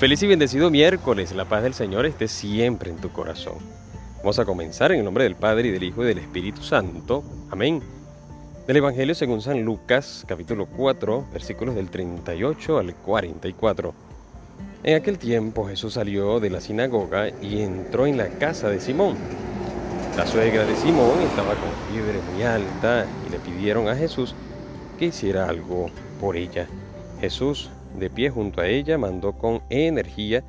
Feliz y bendecido miércoles, la paz del Señor esté siempre en tu corazón. Vamos a comenzar en el nombre del Padre y del Hijo y del Espíritu Santo. Amén. Del Evangelio según San Lucas, capítulo 4, versículos del 38 al 44. En aquel tiempo Jesús salió de la sinagoga y entró en la casa de Simón. La suegra de Simón estaba con fiebre muy alta y le pidieron a Jesús que hiciera algo por ella. Jesús de pie junto a ella, mandó con energía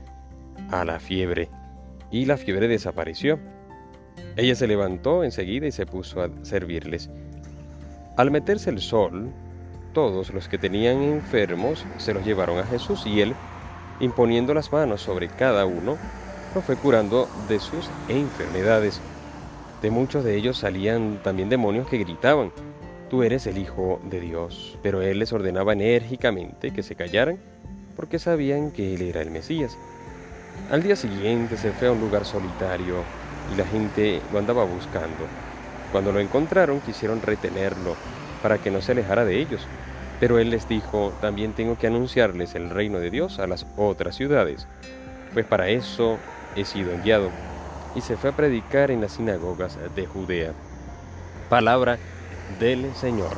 a la fiebre, y la fiebre desapareció. Ella se levantó enseguida y se puso a servirles. Al meterse el sol, todos los que tenían enfermos se los llevaron a Jesús y él, imponiendo las manos sobre cada uno, lo fue curando de sus enfermedades. De muchos de ellos salían también demonios que gritaban, tú eres el Hijo de Dios. Pero él les ordenaba enérgicamente que se callaran, porque sabían que él era el Mesías. Al día siguiente se fue a un lugar solitario y la gente lo andaba buscando. Cuando lo encontraron quisieron retenerlo para que no se alejara de ellos. Pero él les dijo, también tengo que anunciarles el reino de Dios a las otras ciudades, pues para eso he sido enviado. Y se fue a predicar en las sinagogas de Judea. Palabra del Señor.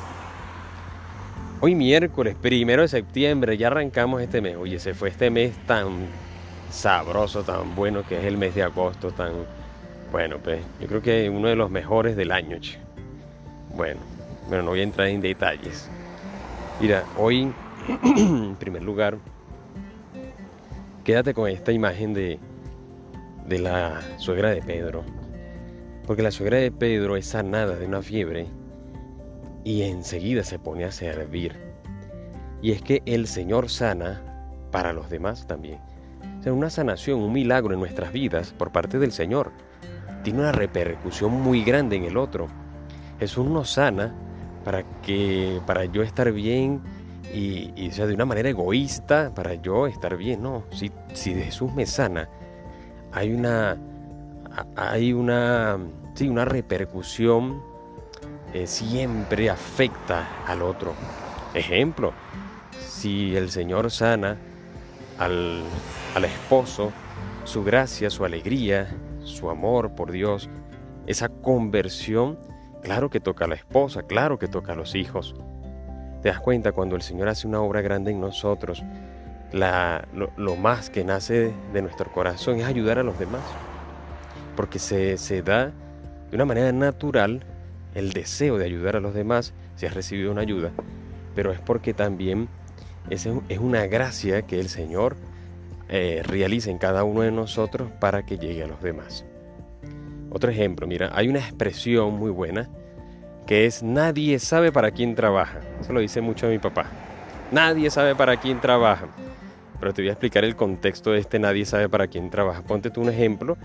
Hoy miércoles, primero de septiembre, ya arrancamos este mes. Oye, se fue este mes tan sabroso, tan bueno que es el mes de agosto, tan bueno, pues yo creo que uno de los mejores del año. Bueno, pero no voy a entrar en detalles. Mira, hoy, en primer lugar, quédate con esta imagen de, de la suegra de Pedro. Porque la suegra de Pedro es sanada de una fiebre y enseguida se pone a servir. Y es que el Señor sana para los demás también. O sea, una sanación, un milagro en nuestras vidas por parte del Señor tiene una repercusión muy grande en el otro. Jesús nos sana para que para yo estar bien y, sea de una manera egoísta para yo estar bien. No, si, si Jesús me sana, hay una hay una sí, una repercusión eh, siempre afecta al otro. Ejemplo, si el Señor sana al, al esposo, su gracia, su alegría, su amor por Dios, esa conversión, claro que toca a la esposa, claro que toca a los hijos. Te das cuenta cuando el Señor hace una obra grande en nosotros, lo, más que nace de nuestro corazón es ayudar a los demás, porque se, se da de una manera natural el deseo de ayudar a los demás si has recibido una ayuda, pero es porque también es, una gracia que el Señor eh, realiza en cada uno de nosotros para que llegue a los demás. Otro ejemplo, mira, hay una expresión muy buena que es nadie sabe para quién trabaja. Eso lo dice mucho mi papá. Nadie sabe para quién trabaja. Pero te voy a explicar el contexto de este nadie sabe para quién trabaja. Ponte tú un ejemplo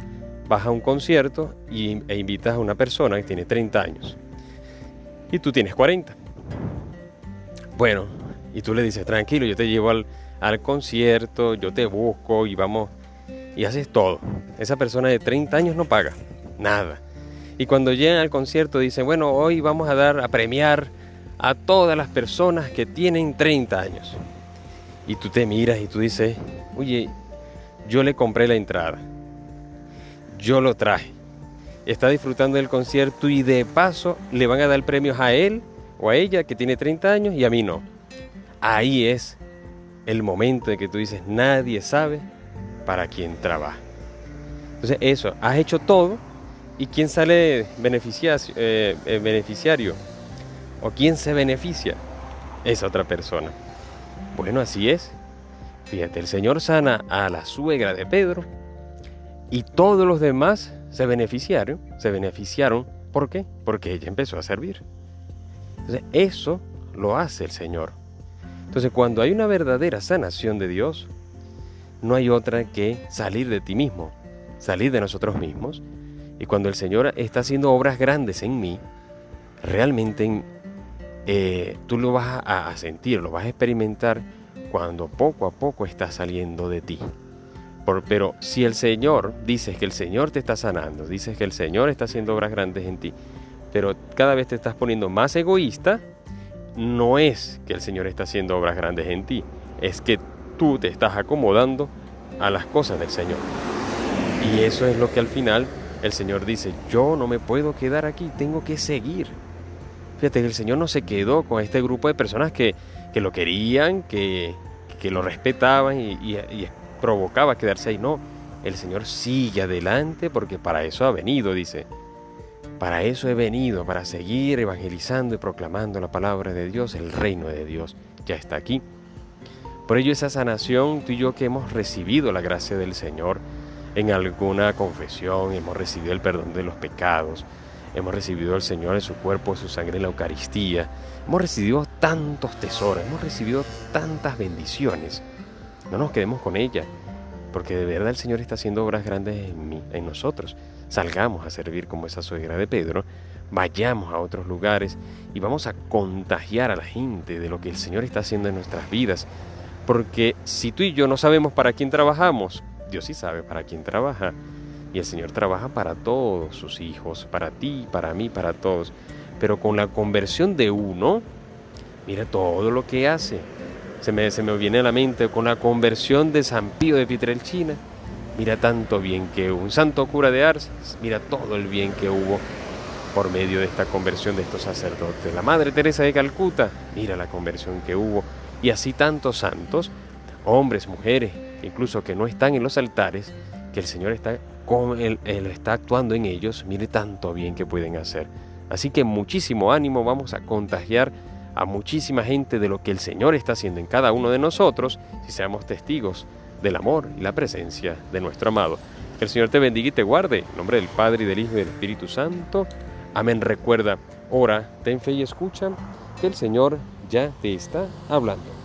vas a un concierto y, e invitas a una persona que tiene 30 años y tú tienes 40. Bueno, y tú le dices, tranquilo, yo te llevo al, al concierto, yo te busco y vamos, y haces todo. Esa persona de 30 años no paga nada. Y cuando llegan al concierto dicen, bueno, hoy vamos a dar, a premiar a todas las personas que tienen 30 años. Y tú te miras y tú dices, oye, yo le compré la entrada yo lo traje. Está disfrutando del concierto y de paso le van a dar premios a él o a ella que tiene 30 años y a mí no. Ahí es el momento en que tú dices, nadie sabe para quién trabaja. Entonces eso, has hecho todo y quién sale beneficiario, eh, eh, beneficiario o quién se beneficia es otra persona. Bueno, así es. Fíjate, el Señor sana a la suegra de Pedro y todos los demás se beneficiaron, se beneficiaron, ¿por qué? Porque ella empezó a servir. Entonces, eso lo hace el Señor. Entonces, cuando hay una verdadera sanación de Dios, no hay otra que salir de ti mismo, salir de nosotros mismos. Y cuando el Señor está haciendo obras grandes en mí, realmente eh, tú lo vas a, sentir, lo vas a experimentar cuando poco a poco está saliendo de ti pero si el Señor, dices que el Señor te está sanando, dices que el Señor está haciendo obras grandes en ti, pero cada vez te estás poniendo más egoísta, no es que el Señor está haciendo obras grandes en ti, es que tú te estás acomodando a las cosas del Señor. Y eso es lo que al final el Señor dice, yo no me puedo quedar aquí, tengo que seguir. Fíjate que el Señor no se quedó con este grupo de personas que, que lo querían, que, que lo respetaban y, y, provocaba quedarse ahí. No, el Señor sigue adelante porque para eso ha venido, dice. Para eso he venido, para seguir evangelizando y proclamando la palabra de Dios, el reino de Dios ya está aquí. Por ello esa sanación, tú y yo que hemos recibido la gracia del Señor en alguna confesión, hemos recibido el perdón de los pecados, hemos recibido al Señor en su cuerpo, su sangre, en la Eucaristía, hemos recibido tantos tesoros, hemos recibido tantas bendiciones. No nos quedemos con ella, porque de verdad el Señor está haciendo obras grandes en, en nosotros. Salgamos a servir como esa suegra de Pedro, vayamos a otros lugares y vamos a contagiar a la gente de lo que el Señor está haciendo en nuestras vidas. Porque si tú y yo no sabemos para quién trabajamos, Dios sí sabe para quién trabaja. Y el Señor trabaja para todos sus hijos, para ti, para mí, para todos. Pero con la conversión de uno, mira todo lo que hace. Se me, se me viene a la mente con la conversión de San Pío de Pietrelcina. Mira tanto bien que un santo cura de Ars, mira todo el bien que hubo por medio de esta conversión de estos sacerdotes. La Madre Teresa de Calcuta, mira la conversión que hubo. Y así tantos santos, hombres, mujeres, incluso que no están en los altares, que el Señor está, con él, está actuando en ellos, mire tanto bien que pueden hacer. Así que muchísimo ánimo, vamos a contagiar a muchísima gente de lo que el Señor está haciendo en cada uno de nosotros, si seamos testigos del amor y la presencia de nuestro amado. Que el Señor te bendiga y te guarde. En nombre del Padre y del Hijo y del Espíritu Santo. Amén. Recuerda, ora, ten fe y escucha que el Señor ya te está hablando.